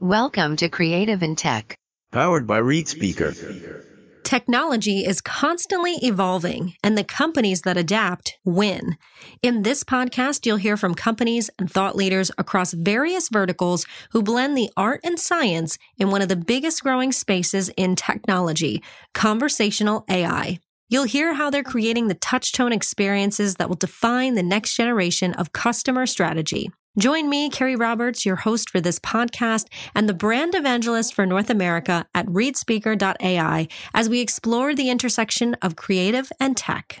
Welcome to Creative in Tech. Powered by ReadSpeaker. Technology is constantly evolving, and the companies that adapt win. In this podcast, you'll hear from companies and thought leaders across various verticals who blend the art and science in one of the biggest growing spaces in technology conversational AI. You'll hear how they're creating the touchtone experiences that will define the next generation of customer strategy. Join me, Carrie Roberts, your host for this podcast and the brand evangelist for North America at readspeaker.ai as we explore the intersection of creative and tech.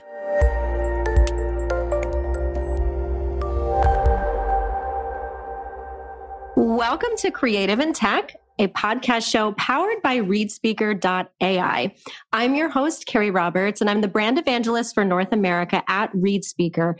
Welcome to Creative and Tech, a podcast show powered by readspeaker.ai. I'm your host, Carrie Roberts, and I'm the brand evangelist for North America at ReadSpeaker.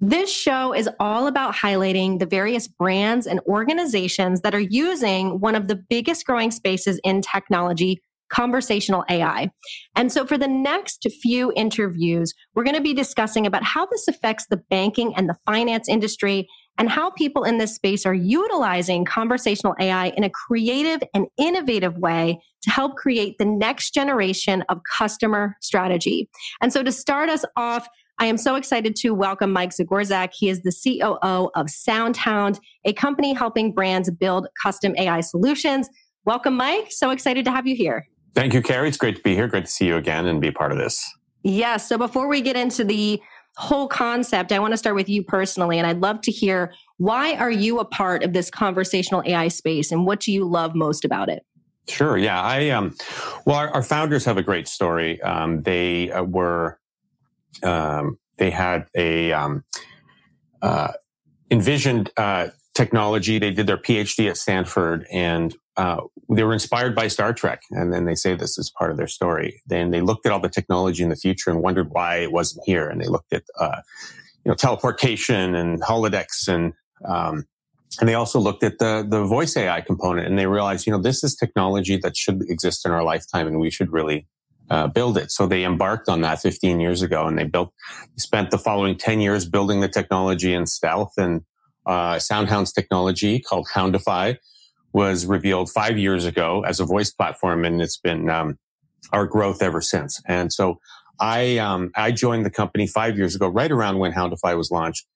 This show is all about highlighting the various brands and organizations that are using one of the biggest growing spaces in technology, conversational AI. And so for the next few interviews, we're going to be discussing about how this affects the banking and the finance industry and how people in this space are utilizing conversational AI in a creative and innovative way to help create the next generation of customer strategy. And so to start us off, I am so excited to welcome Mike Zagorsek. He is the COO of SoundHound, a company helping brands build custom AI solutions. Welcome, Mike. So excited to have you here. Thank you, Carrie. It's great to be here. Great to see you again and be part of this. Yes. So before we get into the whole concept, I want to start with you personally, and I'd love to hear why are you a part of this conversational AI space and what do you love most about it? Sure. Yeah. I um, well, our, our founders have a great story. Um, they uh, were um, they had a um, uh, envisioned uh, technology. They did their PhD at Stanford, and uh, they were inspired by Star Trek. And then they say this is part of their story. Then they looked at all the technology in the future and wondered why it wasn't here. And they looked at uh, you know teleportation and holodecks and um, and they also looked at the the voice AI component, and they realized, you know, this is technology that should exist in our lifetime, and we should really uh, build it. So they embarked on that 15 years ago and they built, spent the following 10 years building the technology in stealth and uh, SoundHound's technology called Houndify was revealed five years ago as a voice platform and it's been um, our growth ever since. And so I, um, I joined the company five years ago, right around when Houndify was launched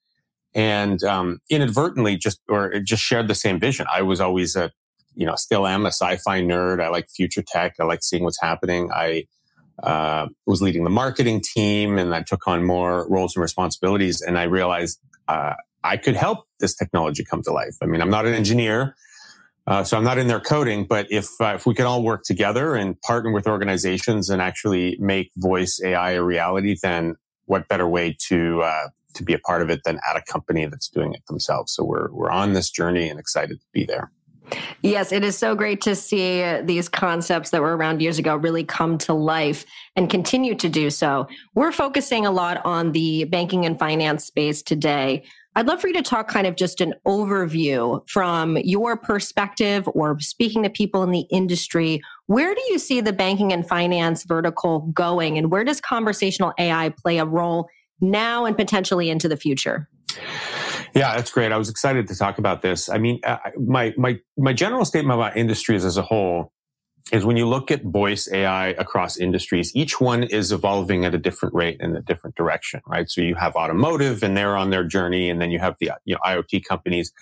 and um, inadvertently just or just shared the same vision. I was always a you know still am a sci-fi nerd. I like future tech. I like seeing what's happening. I uh, was leading the marketing team and I took on more roles and responsibilities. And I realized uh, I could help this technology come to life. I mean, I'm not an engineer, uh, so I'm not in there coding, but if, uh, if we can all work together and partner with organizations and actually make voice AI a reality, then what better way to, uh, to be a part of it than at a company that's doing it themselves? So we're, we're on this journey and excited to be there. Yes, it is so great to see these concepts that were around years ago really come to life and continue to do so. We're focusing a lot on the banking and finance space today. I'd love for you to talk kind of just an overview from your perspective or speaking to people in the industry. Where do you see the banking and finance vertical going, and where does conversational AI play a role now and potentially into the future? Yeah, that's great. I was excited to talk about this. I mean, my my my general statement about industries as a whole is when you look at voice AI across industries, each one is evolving at a different rate in a different direction, right? So you have automotive and they're on their journey, and then you have the you know, IoT companies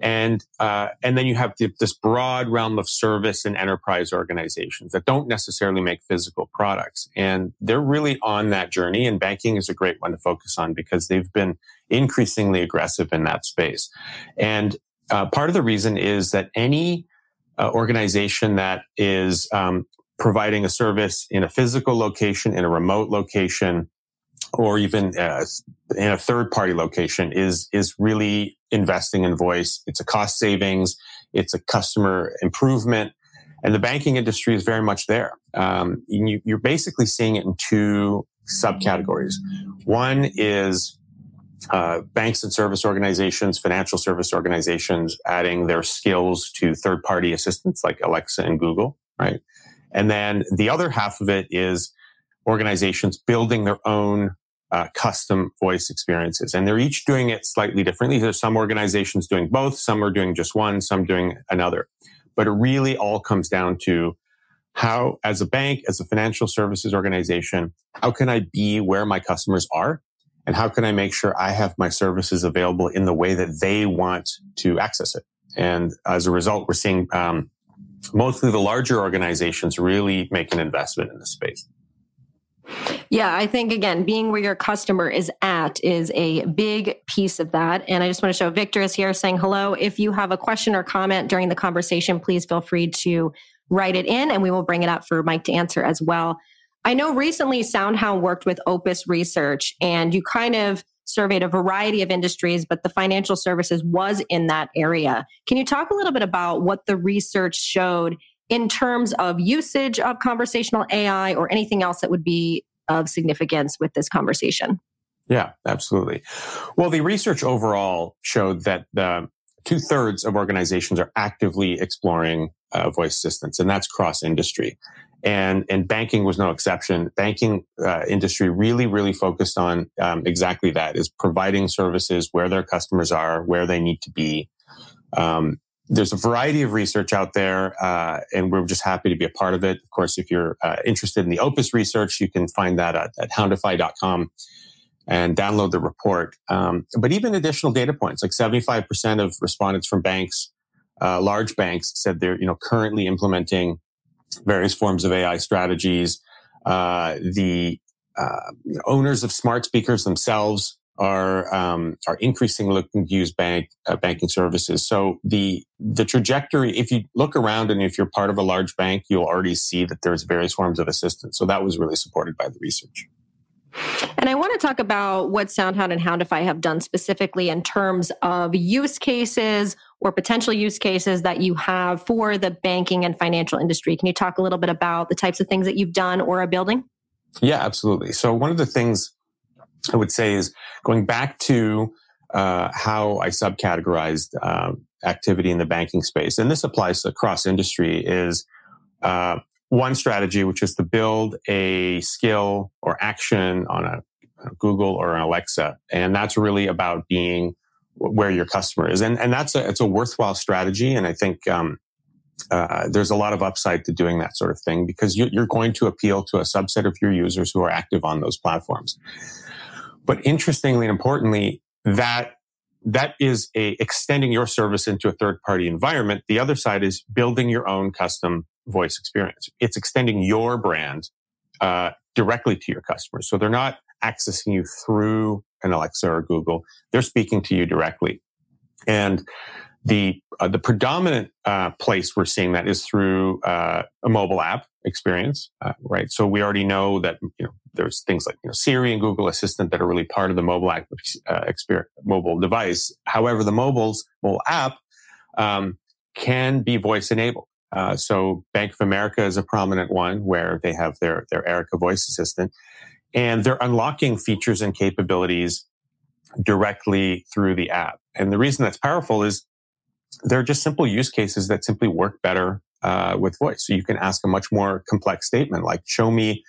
and uh, and then you have this broad realm of service and enterprise organizations that don't necessarily make physical products, and they're really on that journey. And banking is a great one to focus on because they've been increasingly aggressive in that space. And uh, part of the reason is that any uh, organization that is um, providing a service in a physical location, in a remote location, or even uh, in a third party location is is really investing in voice. It's a cost savings. It's a customer improvement. And the banking industry is very much there. Um, you, you're basically seeing it in two subcategories. One is uh, banks and service organizations, financial service organizations adding their skills to third party assistants like Alexa and Google, right? And then the other half of it is organizations building their own uh, custom voice experiences. And they're each doing it slightly differently. There's some organizations doing both, some are doing just one, some doing another. But it really all comes down to how, as a bank, as a financial services organization, how can I be where my customers are? And how can I make sure I have my services available in the way that they want to access it? And as a result, we're seeing um, mostly the larger organizations really make an investment in this space. Yeah, I think again, being where your customer is at is a big piece of that. And I just want to show Victor is here saying hello. If you have a question or comment during the conversation, please feel free to write it in and we will bring it up for Mike to answer as well. I know recently SoundHound worked with Opus Research and you kind of surveyed a variety of industries, but the financial services was in that area. Can you talk a little bit about what the research showed in terms of usage of conversational AI or anything else that would be of significance with this conversation? Yeah, absolutely. Well, the research overall showed that the two thirds of organizations are actively exploring uh, voice assistants, and that's cross industry. And, and banking was no exception. Banking uh, industry really, really focused on um, exactly that: is providing services where their customers are, where they need to be. Um, there's a variety of research out there, uh, and we're just happy to be a part of it. Of course, if you're uh, interested in the Opus research, you can find that at, at houndify.com and download the report. Um, but even additional data points, like 75% of respondents from banks, uh, large banks, said they're you know currently implementing various forms of AI strategies. Uh, the uh, owners of smart speakers themselves are um, are increasingly looking to use bank uh, banking services. So the the trajectory, if you look around and if you're part of a large bank, you'll already see that there's various forms of assistance. So that was really supported by the research. And I want to talk about what SoundHound and Houndify have done specifically in terms of use cases or potential use cases that you have for the banking and financial industry. Can you talk a little bit about the types of things that you've done or are building? Yeah, absolutely. So one of the things I would say is going back to uh, how I subcategorized uh, activity in the banking space, and this applies across industry, is uh, one strategy, which is to build a skill or action on a, Google or an Alexa, and that's really about being where your customer is, and and that's a it's a worthwhile strategy, and I think. Um, uh, there's a lot of upside to doing that sort of thing because you, you're going to appeal to a subset of your users who are active on those platforms. But interestingly and importantly, that that is a extending your service into a third party environment. The other side is building your own custom voice experience. It's extending your brand uh, directly to your customers. So they're not accessing you through an Alexa or Google. They're speaking to you directly. And the uh, the predominant uh, place we're seeing that is through uh, a mobile app experience, uh, right? So we already know that you know there's things like you know Siri and Google Assistant that are really part of the mobile app uh, experience, mobile device. However, the mobile's mobile app um, can be voice enabled. Uh, so Bank of America is a prominent one where they have their their Erica voice assistant, and they're unlocking features and capabilities directly through the app. And the reason that's powerful is they're just simple use cases that simply work better uh, with voice. So you can ask a much more complex statement like, "Show me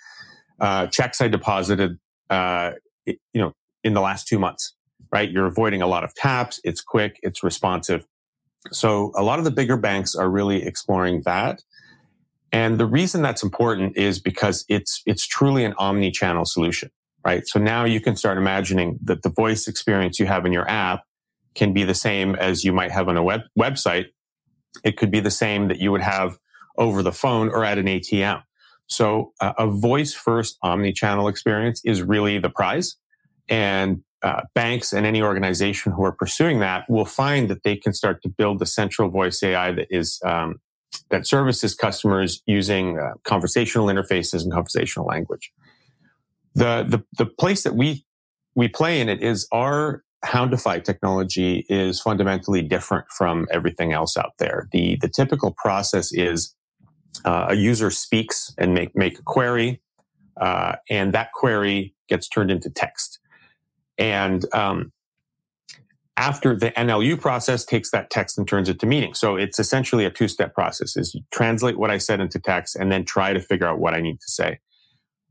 uh, checks I deposited, uh, you know, in the last two months." Right? You're avoiding a lot of taps. It's quick. It's responsive. So a lot of the bigger banks are really exploring that. And the reason that's important is because it's it's truly an omni-channel solution, right? So now you can start imagining that the voice experience you have in your app can be the same as you might have on a web website. It could be the same that you would have over the phone or at an ATM. So uh, a voice first omni-channel experience is really the prize. And uh, banks and any organization who are pursuing that will find that they can start to build the central voice AI that is um, that services customers using uh, conversational interfaces and conversational language. The, the the place that we we play in it is our Houndify technology is fundamentally different from everything else out there. The, the typical process is uh, a user speaks and make, make a query, uh, and that query gets turned into text. And um, after the NLU process takes that text and turns it to meaning. So it's essentially a two-step process is you translate what I said into text and then try to figure out what I need to say.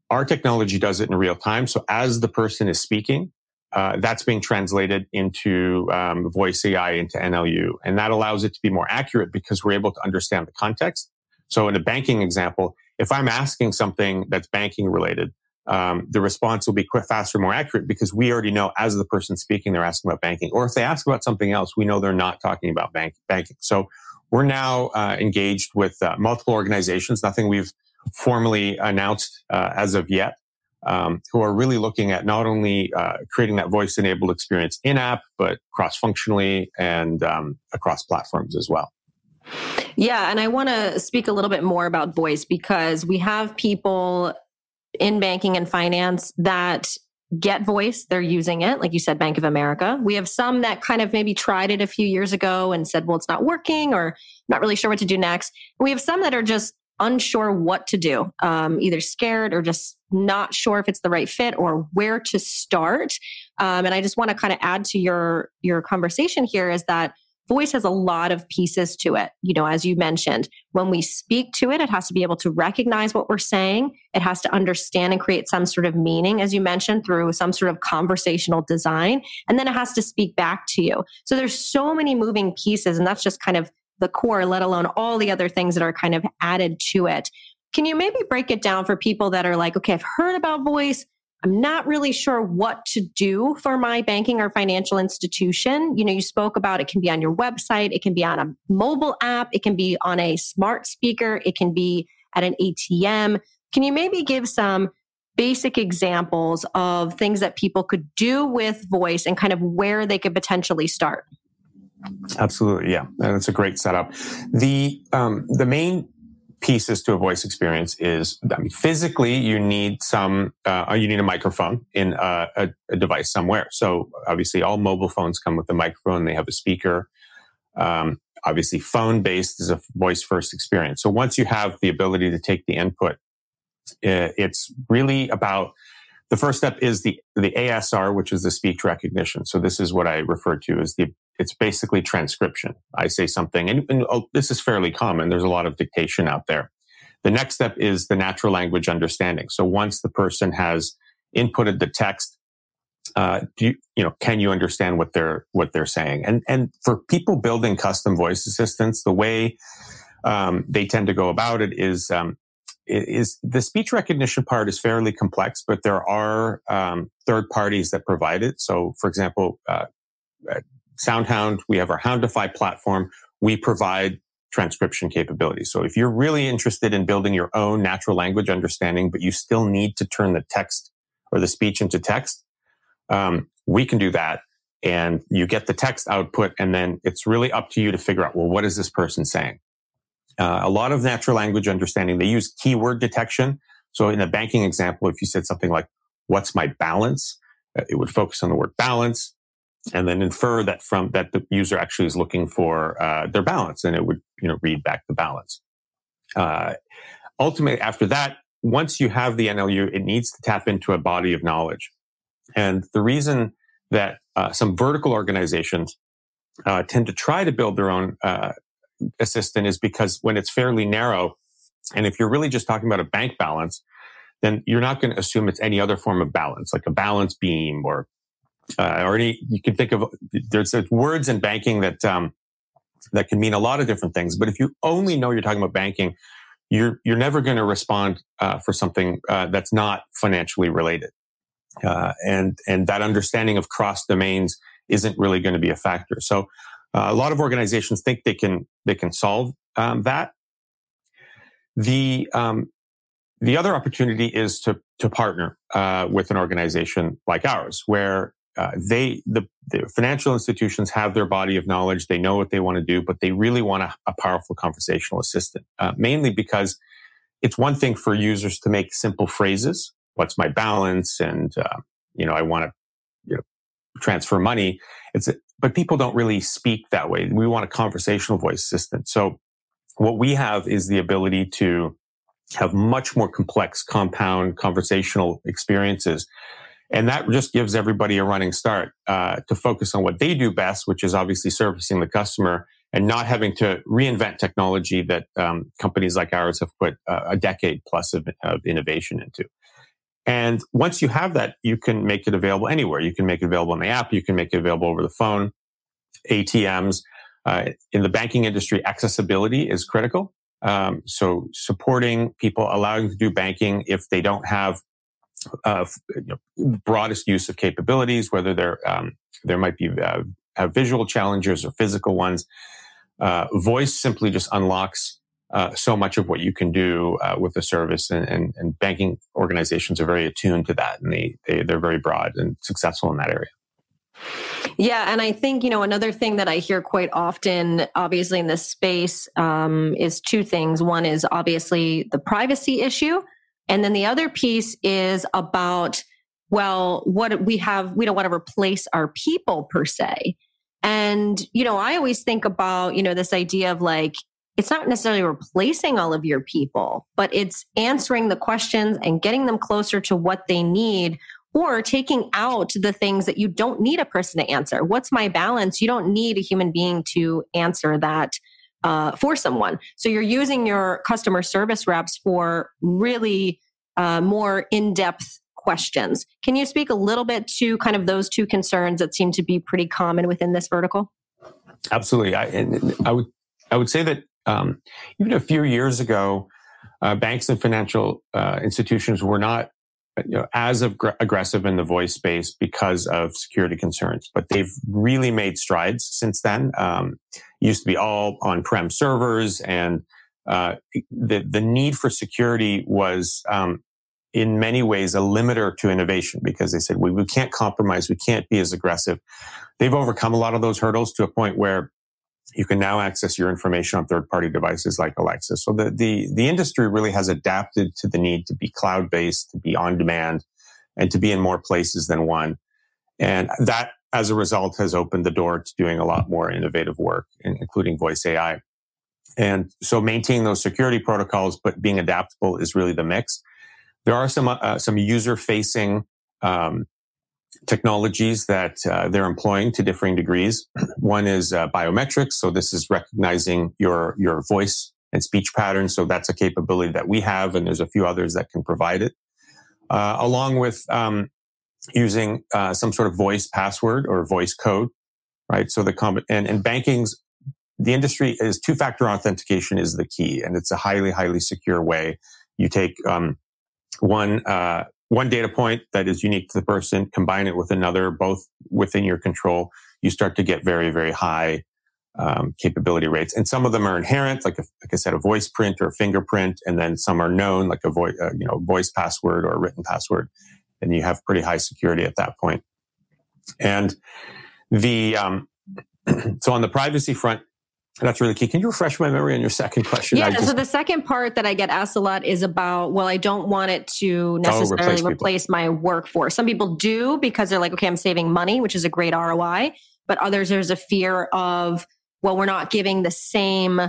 Our technology does it in real time. So as the person is speaking, uh, that's being translated into um, voice AI into NLU. And that allows it to be more accurate because we're able to understand the context. So in a banking example, if I'm asking something that's banking related, um, the response will be quick, faster, more accurate because we already know as the person speaking, they're asking about banking. Or if they ask about something else, we know they're not talking about bank, banking. So we're now uh, engaged with uh, multiple organizations, nothing we've formally announced uh, as of yet, um, who are really looking at not only uh, creating that voice enabled experience in app, but cross functionally and um, across platforms as well. Yeah, and I want to speak a little bit more about voice because we have people in banking and finance that get voice. They're using it like you said bank of america. We have some that kind of maybe tried it a few years ago and said well it's not working or not really sure what to do next. We have some that are just unsure what to do um, either scared or just not sure if it's the right fit or where to start um, and i just want to kind of add to your your conversation here is that voice has a lot of pieces to it. You know, as you mentioned, when we speak to it, it has to be able to recognize what we're saying. It has to understand and create some sort of meaning, as you mentioned, through some sort of conversational design. And then it has to speak back to you. So there's so many moving pieces, and that's just kind of the core, let alone all the other things that are kind of added to it. Can you maybe break it down for people that are like, okay, I've heard about voice. I'm not really sure what to do for my banking or financial institution. You know, you spoke about it can be on your website, it can be on a mobile app, it can be on a smart speaker, it can be at an ATM. Can you maybe give some basic examples of things that people could do with voice and kind of where they could potentially start? Absolutely, yeah, that's a great setup. The um, the main pieces to a voice experience is I mean, physically you need some uh, you need a microphone in a, a, a, device somewhere. So obviously all mobile phones come with a microphone. They have a speaker. Um, obviously phone based is a voice first experience. So once you have the ability to take the input it's really about the first step is the the ASR which is the speech recognition. So this is what I refer to as the it's basically transcription. I say something, and, and oh, this is fairly common. There's a lot of dictation out there. The next step is the natural language understanding. So once the person has inputted the text, uh, do you, you know, can you understand what they're what they're saying? And and for people building custom voice assistants, the way um, they tend to go about it is um, is the speech recognition part is fairly complex, but there are um, third parties that provide it. So, for example, uh, SoundHound, we have our Houndify platform. We provide transcription capabilities. So if you're really interested in building your own natural language understanding, but you still need to turn the text or the speech into text, um, we can do that. And you get the text output, and then it's really up to you to figure out, well, what is this person saying? Uh, a lot of natural language understanding, they use keyword detection. So in a banking example, if you said something like, what's my balance? Uh, it would focus on the word balance and then infer that from that the user actually is looking for uh, their balance and it would you know read back the balance. Uh, ultimately after that once you have the nlu it needs to tap into a body of knowledge. And the reason that uh, some vertical organizations uh, tend to try to build their own uh, assistant is because when it's fairly narrow and if you're really just talking about a bank balance then you're not going to assume it's any other form of balance like a balance beam or uh, or any you can think of there's, there's words in banking that um, that can mean a lot of different things. But if you only know you're talking about banking, you're you're never going to respond uh, for something uh, that's not financially related, uh, and and that understanding of cross domains isn't really going to be a factor. So uh, a lot of organizations think they can they can solve um, that. The um, the other opportunity is to to partner uh, with an organization like ours, where uh, they the, the, financial institutions have their body of knowledge. They know what they want to do but they really want a, a powerful conversational assistant uh, mainly because it's one thing for users to make simple phrases what's my balance? and uh, you know i want to you know transfer money. It's but people don't really speak that way. We want a conversational voice assistant. So what we have is the ability to have much more complex compound conversational experiences and that just gives everybody a running start uh, to focus on what they do best, which is obviously servicing the customer and not having to reinvent technology that um, companies like ours have put uh, a decade plus of, of, innovation into. And once you have that, you can make it available anywhere. You can make it available in the app. You can make it available over the phone, ATMs. Uh, in the banking industry, accessibility is critical. Um, so supporting people, allowing to do banking if they don't have uh, you know, broadest use of capabilities, whether they're um, there might be uh, have visual challenges or physical ones. Uh, voice simply just unlocks uh, so much of what you can do uh, with the service, and, and, and, banking organizations are very attuned to that, and they, they they're very broad and successful in that area. Yeah, and I think you know another thing that I hear quite often, obviously in this space, um, is two things. One is obviously the privacy issue, and then the other piece is about well, what we have, we don't want to replace our people per se. And, you know, I always think about, you know, this idea of like, it's not necessarily replacing all of your people, but it's answering the questions and getting them closer to what they need or taking out the things that you don't need a person to answer. What's my balance? You don't need a human being to answer that uh, for someone. So you're using your customer service reps for really uh, more in depth questions. Can you speak a little bit to kind of those two concerns that seem to be pretty common within this vertical? Absolutely. I, I would I would say that um, even a few years ago, uh, banks and financial uh, institutions were not you know, as ag- aggressive in the voice space because of security concerns, but they've really made strides since then. Um, used to be all on-prem servers, and uh, the the need for security was um, in many ways a limiter to innovation because they said we, we can't compromise, we can't be as aggressive. They've overcome a lot of those hurdles to a point where you can now access your information on third-party devices like Alexa. So the, the, the industry really has adapted to the need to be cloud-based, to be on demand, and to be in more places than one. And that, as a result, has opened the door to doing a lot more innovative work, including voice AI. And so maintaining those security protocols, but being adaptable is really the mix. There are some, uh, some user-facing um, technologies that uh, they're employing to differing degrees. One is uh, biometrics. So this is recognizing your, your voice and speech patterns. So that's a capability that we have. And there's a few others that can provide it. Uh, along with um, using uh, some sort of voice password or voice code, right? So the comb- and, and banking's the industry is two factor authentication is the key, and it's a highly highly secure way. You take um, one uh, one data point that is unique to the person, combine it with another, both within your control, you start to get very, very high um, capability rates. And some of them are inherent, like, a, like I said, a voice print or a fingerprint, and then some are known, like a voice, uh, you know, voice password or a written password, and you have pretty high security at that point. And the um, so on the privacy front, that's really key. Can you refresh my memory on your second question? Yeah. Just, so the second part that I get asked a lot is about, well, I don't want it to necessarily oh, replace, replace my workforce. Some people do because they're like, okay, I'm saving money, which is a great ROI. But others, there's a fear of, well, we're not giving the same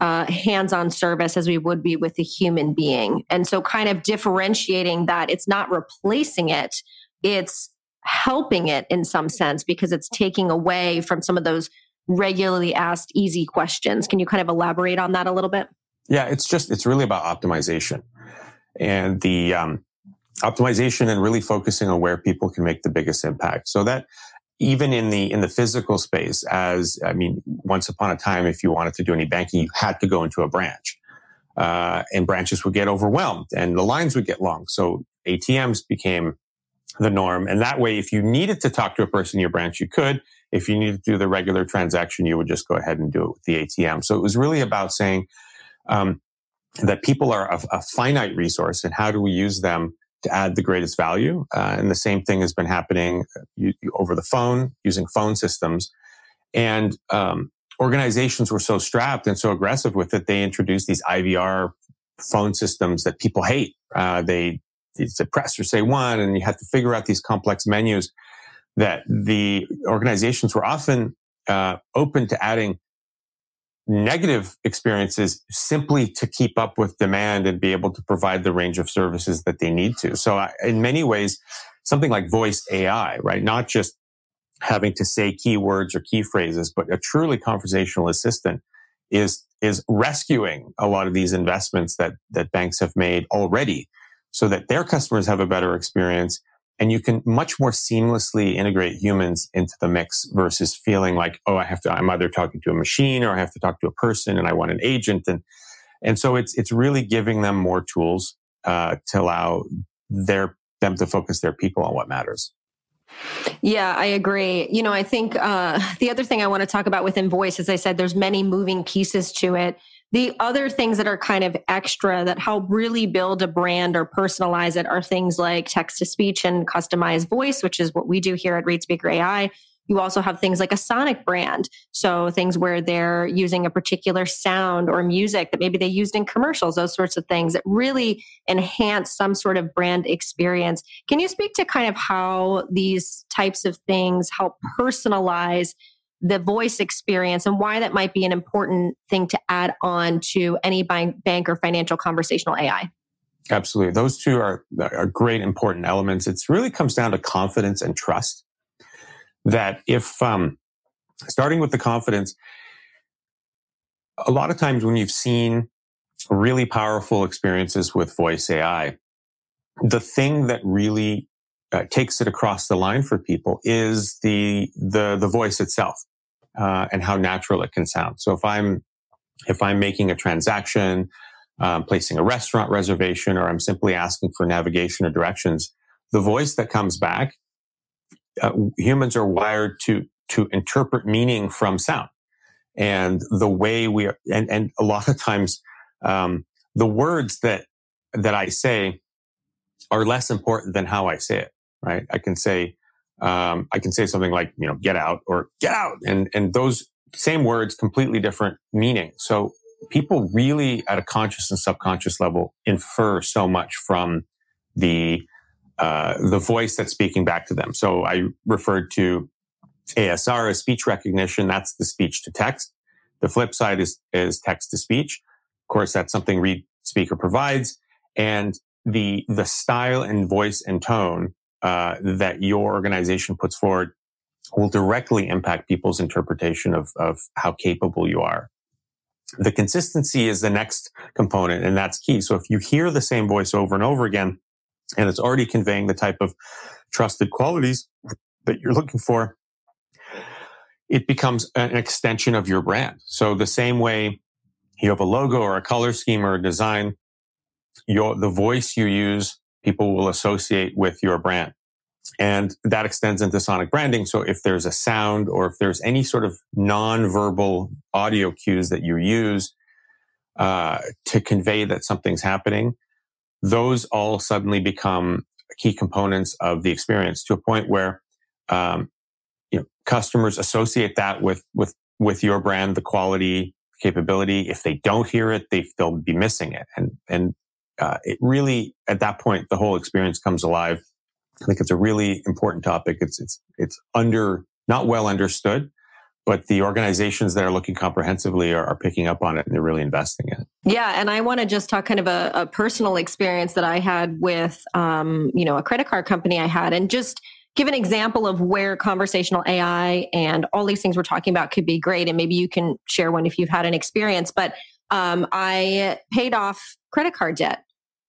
uh, hands-on service as we would be with a human being. And so kind of differentiating that it's not replacing it, it's helping it in some sense because it's taking away from some of those regularly asked easy questions. Can you kind of elaborate on that a little bit? Yeah, it's just, it's really about optimization and the um, optimization and really focusing on where people can make the biggest impact. So that even in the in the physical space, as I mean, once upon a time, if you wanted to do any banking, you had to go into a branch, uh, and branches would get overwhelmed and the lines would get long. So ATMs became the norm, and that way, if you needed to talk to a person in your branch, you could. If you need to do the regular transaction, you would just go ahead and do it with the ATM. So it was really about saying um, that people are a, a, finite resource, and how do we use them to add the greatest value? Uh, and the same thing has been happening uh, over the phone using phone systems, and um, organizations were so strapped and so aggressive with it, they introduced these IVR phone systems that people hate. Uh, they it's a press or say one, and you have to figure out these complex menus that the organizations were often uh, open to adding negative experiences simply to keep up with demand and be able to provide the range of services that they need to. So I, in many ways, something like voice AI, right? Not just having to say keywords or key phrases, but a truly conversational assistant is, is rescuing a lot of these investments that, that banks have made already so that their customers have a better experience. And you can much more seamlessly integrate humans into the mix versus feeling like, oh, I have to, I'm either talking to a machine or I have to talk to a person and I want an agent. And, and so it's, it's really giving them more tools, uh, to allow their, them to focus their people on what matters. Yeah, I agree. You know, I think uh, the other thing I want to talk about within voice, as I said, there's many moving pieces to it. The other things that are kind of extra that help really build a brand or personalize it are things like text to speech and customized voice, which is what we do here at ReadSpeaker AI. You also have things like a sonic brand. So things where they're using a particular sound or music that maybe they used in commercials, those sorts of things that really enhance some sort of brand experience. Can you speak to kind of how these types of things help personalize the voice experience and why that might be an important thing to add on to any bank or financial conversational AI? Absolutely. Those two are, are great important elements. It really comes down to confidence and trust that if um, starting with the confidence, a lot of times when you've seen really powerful experiences with voice AI, the thing that really uh, takes it across the line for people is the the the voice itself uh, and how natural it can sound. So if I'm if I'm making a transaction, um, placing a restaurant reservation, or I'm simply asking for navigation or directions, the voice that comes back uh, humans are wired to to interpret meaning from sound, and the way we are, and and a lot of times um, the words that that I say are less important than how I say it. Right? I can say um, I can say something like you know get out or get out, and and those same words completely different meaning. So people really at a conscious and subconscious level infer so much from the uh, the voice that's speaking back to them. So I referred to ASR as speech recognition. That's the speech to text. The flip side is, is text to speech. Of course, that's something Read Speaker provides. And the, the style and voice and tone, uh, that your organization puts forward will directly impact people's interpretation of, of how capable you are. The consistency is the next component, and that's key. So if you hear the same voice over and over again, and it's already conveying the type of trusted qualities that you're looking for, it becomes an extension of your brand. So the same way you have a logo or a color scheme or a design, your, the voice you use, people will associate with your brand. And that extends into sonic branding. So if there's a sound or if there's any sort of non-verbal audio cues that you use uh, to convey that something's happening, those all suddenly become key components of the experience to a point where um, you know customers associate that with with with your brand, the quality, capability. If they don't hear it, they they'll be missing it, and and uh, it really at that point the whole experience comes alive. I think it's a really important topic. It's it's it's under not well understood, but the organizations that are looking comprehensively are, are, picking up on it and they're really investing in it. Yeah, and I want to just talk kind of a, a, personal experience that I had with, um, you know, a credit card company I had, and just give an example of where conversational AI and all these things we're talking about could be great. And maybe you can share one if you've had an experience. But um, I paid off credit card debt,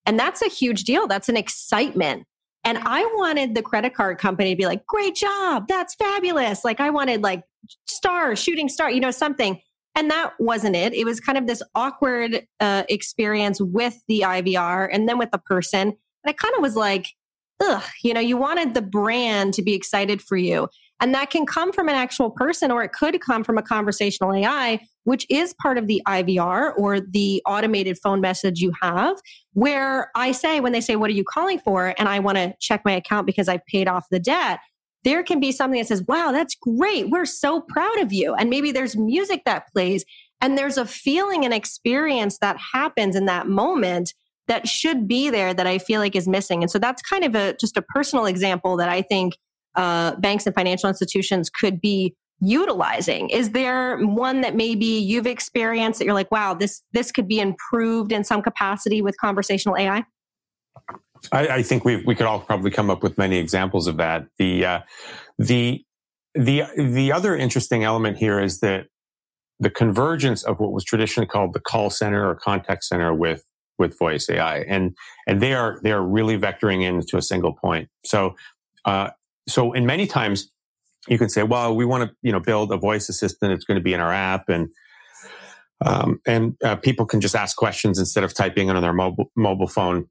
and that's a huge deal. That's an excitement and I wanted the credit card company to be like, great job. That's fabulous. Like I wanted like star, shooting star, you know, something. And that wasn't it. It was kind of this awkward uh, experience with the IVR and then with the person. And I kind of was like, ugh, you know, you wanted the brand to be excited for you. And that can come from an actual person or it could come from a conversational AI, which is part of the IVR or the automated phone message you have, where I say, when they say, What are you calling for? And I want to check my account because I've paid off the debt. There can be something that says, Wow, that's great. We're so proud of you. And maybe there's music that plays and there's a feeling and experience that happens in that moment that should be there that I feel like is missing. And so that's kind of a just a personal example that I think uh, banks and financial institutions could be utilizing? Is there one that maybe you've experienced that you're like wow this this could be improved in some capacity with conversational ai i, I think we we could all probably come up with many examples of that. The uh, the the the other interesting element here is that the convergence of what was traditionally called the call center or contact center with with voice AI, and and they are they are really vectoring into a single point. So uh, so in many times you can say, well, we want to you know build a voice assistant. It's going to be in our app, and um, and uh, people can just ask questions instead of typing on their mobile mobile phone.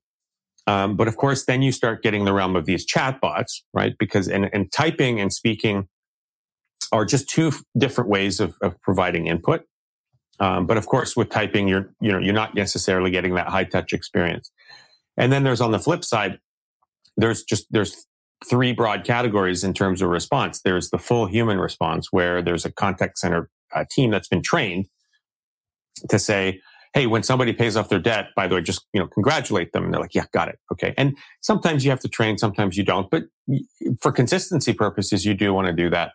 Um, but of course, then you start getting the realm of these chatbots, right? Because and, and typing and speaking are just two different ways of, of providing input. Um, but of course, with typing, you're you know you're not necessarily getting that high touch experience. And then there's on the flip side, there's just there's three broad categories in terms of response. There's the full human response, where there's a contact center uh, team that's been trained to say, "Hey, when somebody pays off their debt, by the way, just you know congratulate them." And they're like, "Yeah, got it, okay." And sometimes you have to train, sometimes you don't. But for consistency purposes, you do want to do that.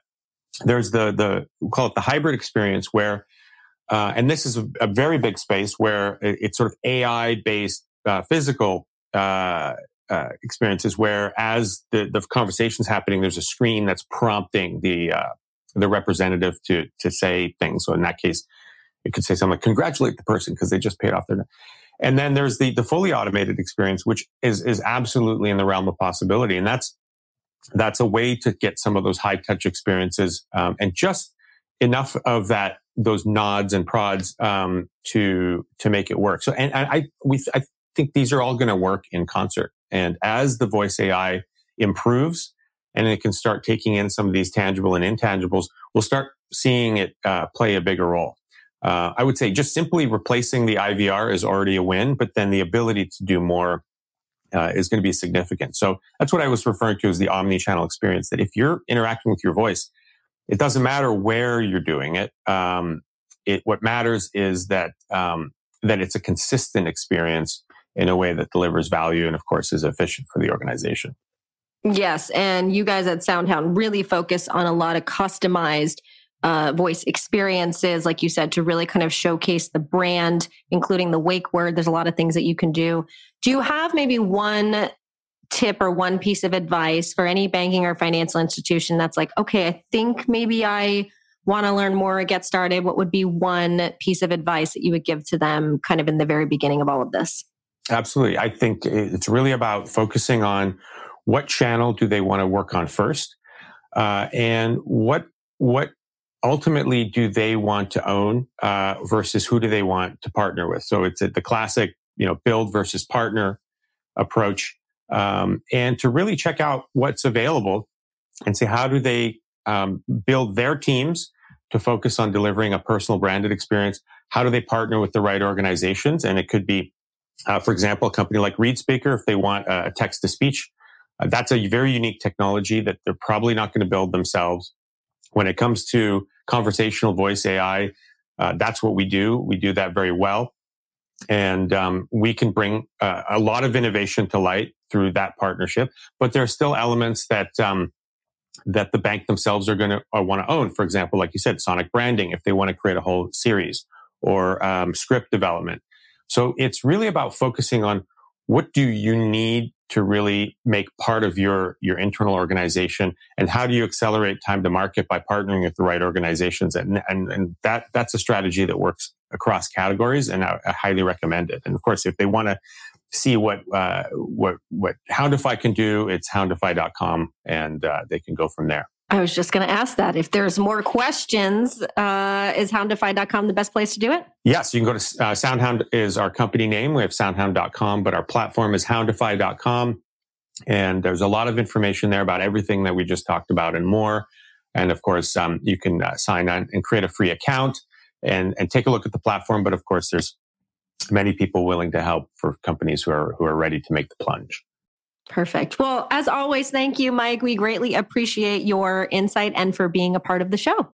There's the the we call it the hybrid experience, where uh, and this is a, a, very big space where it's sort of AI based uh, physical uh, uh, experiences where as the, the conversation's happening, there's a screen that's prompting the uh, the representative to to say things. So in that case, it could say something like "congratulate the person" because they just paid off their. debt. And then there's the the fully automated experience, which is is absolutely in the realm of possibility, and that's that's a way to get some of those high touch experiences um, and just enough of that those nods and prods um, to to make it work. So, and I we I think these are all going to work in concert. And as the voice AI improves, and it can start taking in some of these tangible and intangibles, we'll start seeing it uh, play a bigger role. Uh, I would say just simply replacing the IVR is already a win, but then the ability to do more uh, is going to be significant. So that's what I was referring to as the omni-channel experience. That if you're interacting with your voice, it doesn't matter where you're doing it. Um, it what matters is that um, that it's a consistent experience in a way that delivers value and, of course, is efficient for the organization. Yes, and you guys at SoundHound really focus on a lot of customized uh, voice experiences, like you said, to really kind of showcase the brand, including the wake word. There's a lot of things that you can do. Do you have maybe one tip or one piece of advice for any banking or financial institution that's like, okay, I think maybe I want to learn more or get started? What would be one piece of advice that you would give to them kind of in the very beginning of all of this? Absolutely. I think it's really about focusing on what channel do they want to work on first, uh, and what what ultimately do they want to own uh, versus who do they want to partner with. So it's a, the classic, you know, build versus partner approach um, and to really check out what's available and see how do they um, build their teams to focus on delivering a personal branded experience. How do they partner with the right organizations? And it could be, uh, for example, a company like ReadSpeaker, if they want a text to speech, uh, that's a very unique technology that they're probably not going to build themselves. When it comes to conversational voice AI, uh, that's what we do. We do that very well. And um, we can bring uh, a lot of innovation to light through that partnership. But there are still elements that um, that the bank themselves are going to uh, want to own. For example, like you said, sonic branding if they want to create a whole series or um, script development. So it's really about focusing on what do you need to really make part of your your internal organization and how do you accelerate time to market by partnering with the right organizations and and, and that that's a strategy that works across categories and I, I highly recommend it and of course if they want to see what uh, what what Houndify can do, it's houndify.com, and uh, they can go from there. I was just going to ask that. If there's more questions, uh, is houndify.com the best place to do it? Yes, you can go to uh, SoundHound is our company name. We have soundhound.com, but our platform is houndify.com. And there's a lot of information there about everything that we just talked about and more. And of course, um, you can uh, sign on and create a free account and, and take a look at the platform. But of course, there's many people willing to help for companies who are who are ready to make the plunge. Perfect. Well, as always, thank you, Mike. We greatly appreciate your insight and for being a part of the show.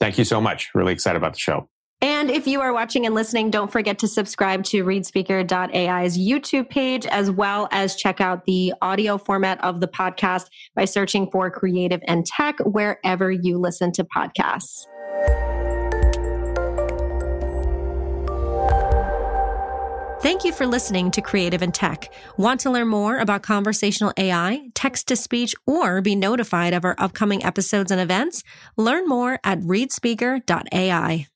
Thank you so much. Really excited about the show. And if you are watching and listening, don't forget to subscribe to ReadSpeaker.ai's YouTube page, as well as check out the audio format of the podcast by searching for Creative and Tech wherever you listen to podcasts. Thank you for listening to Creative and Tech. Want to learn more about conversational AI, text to speech, or be notified of our upcoming episodes and events? Learn more at readspeaker.ai.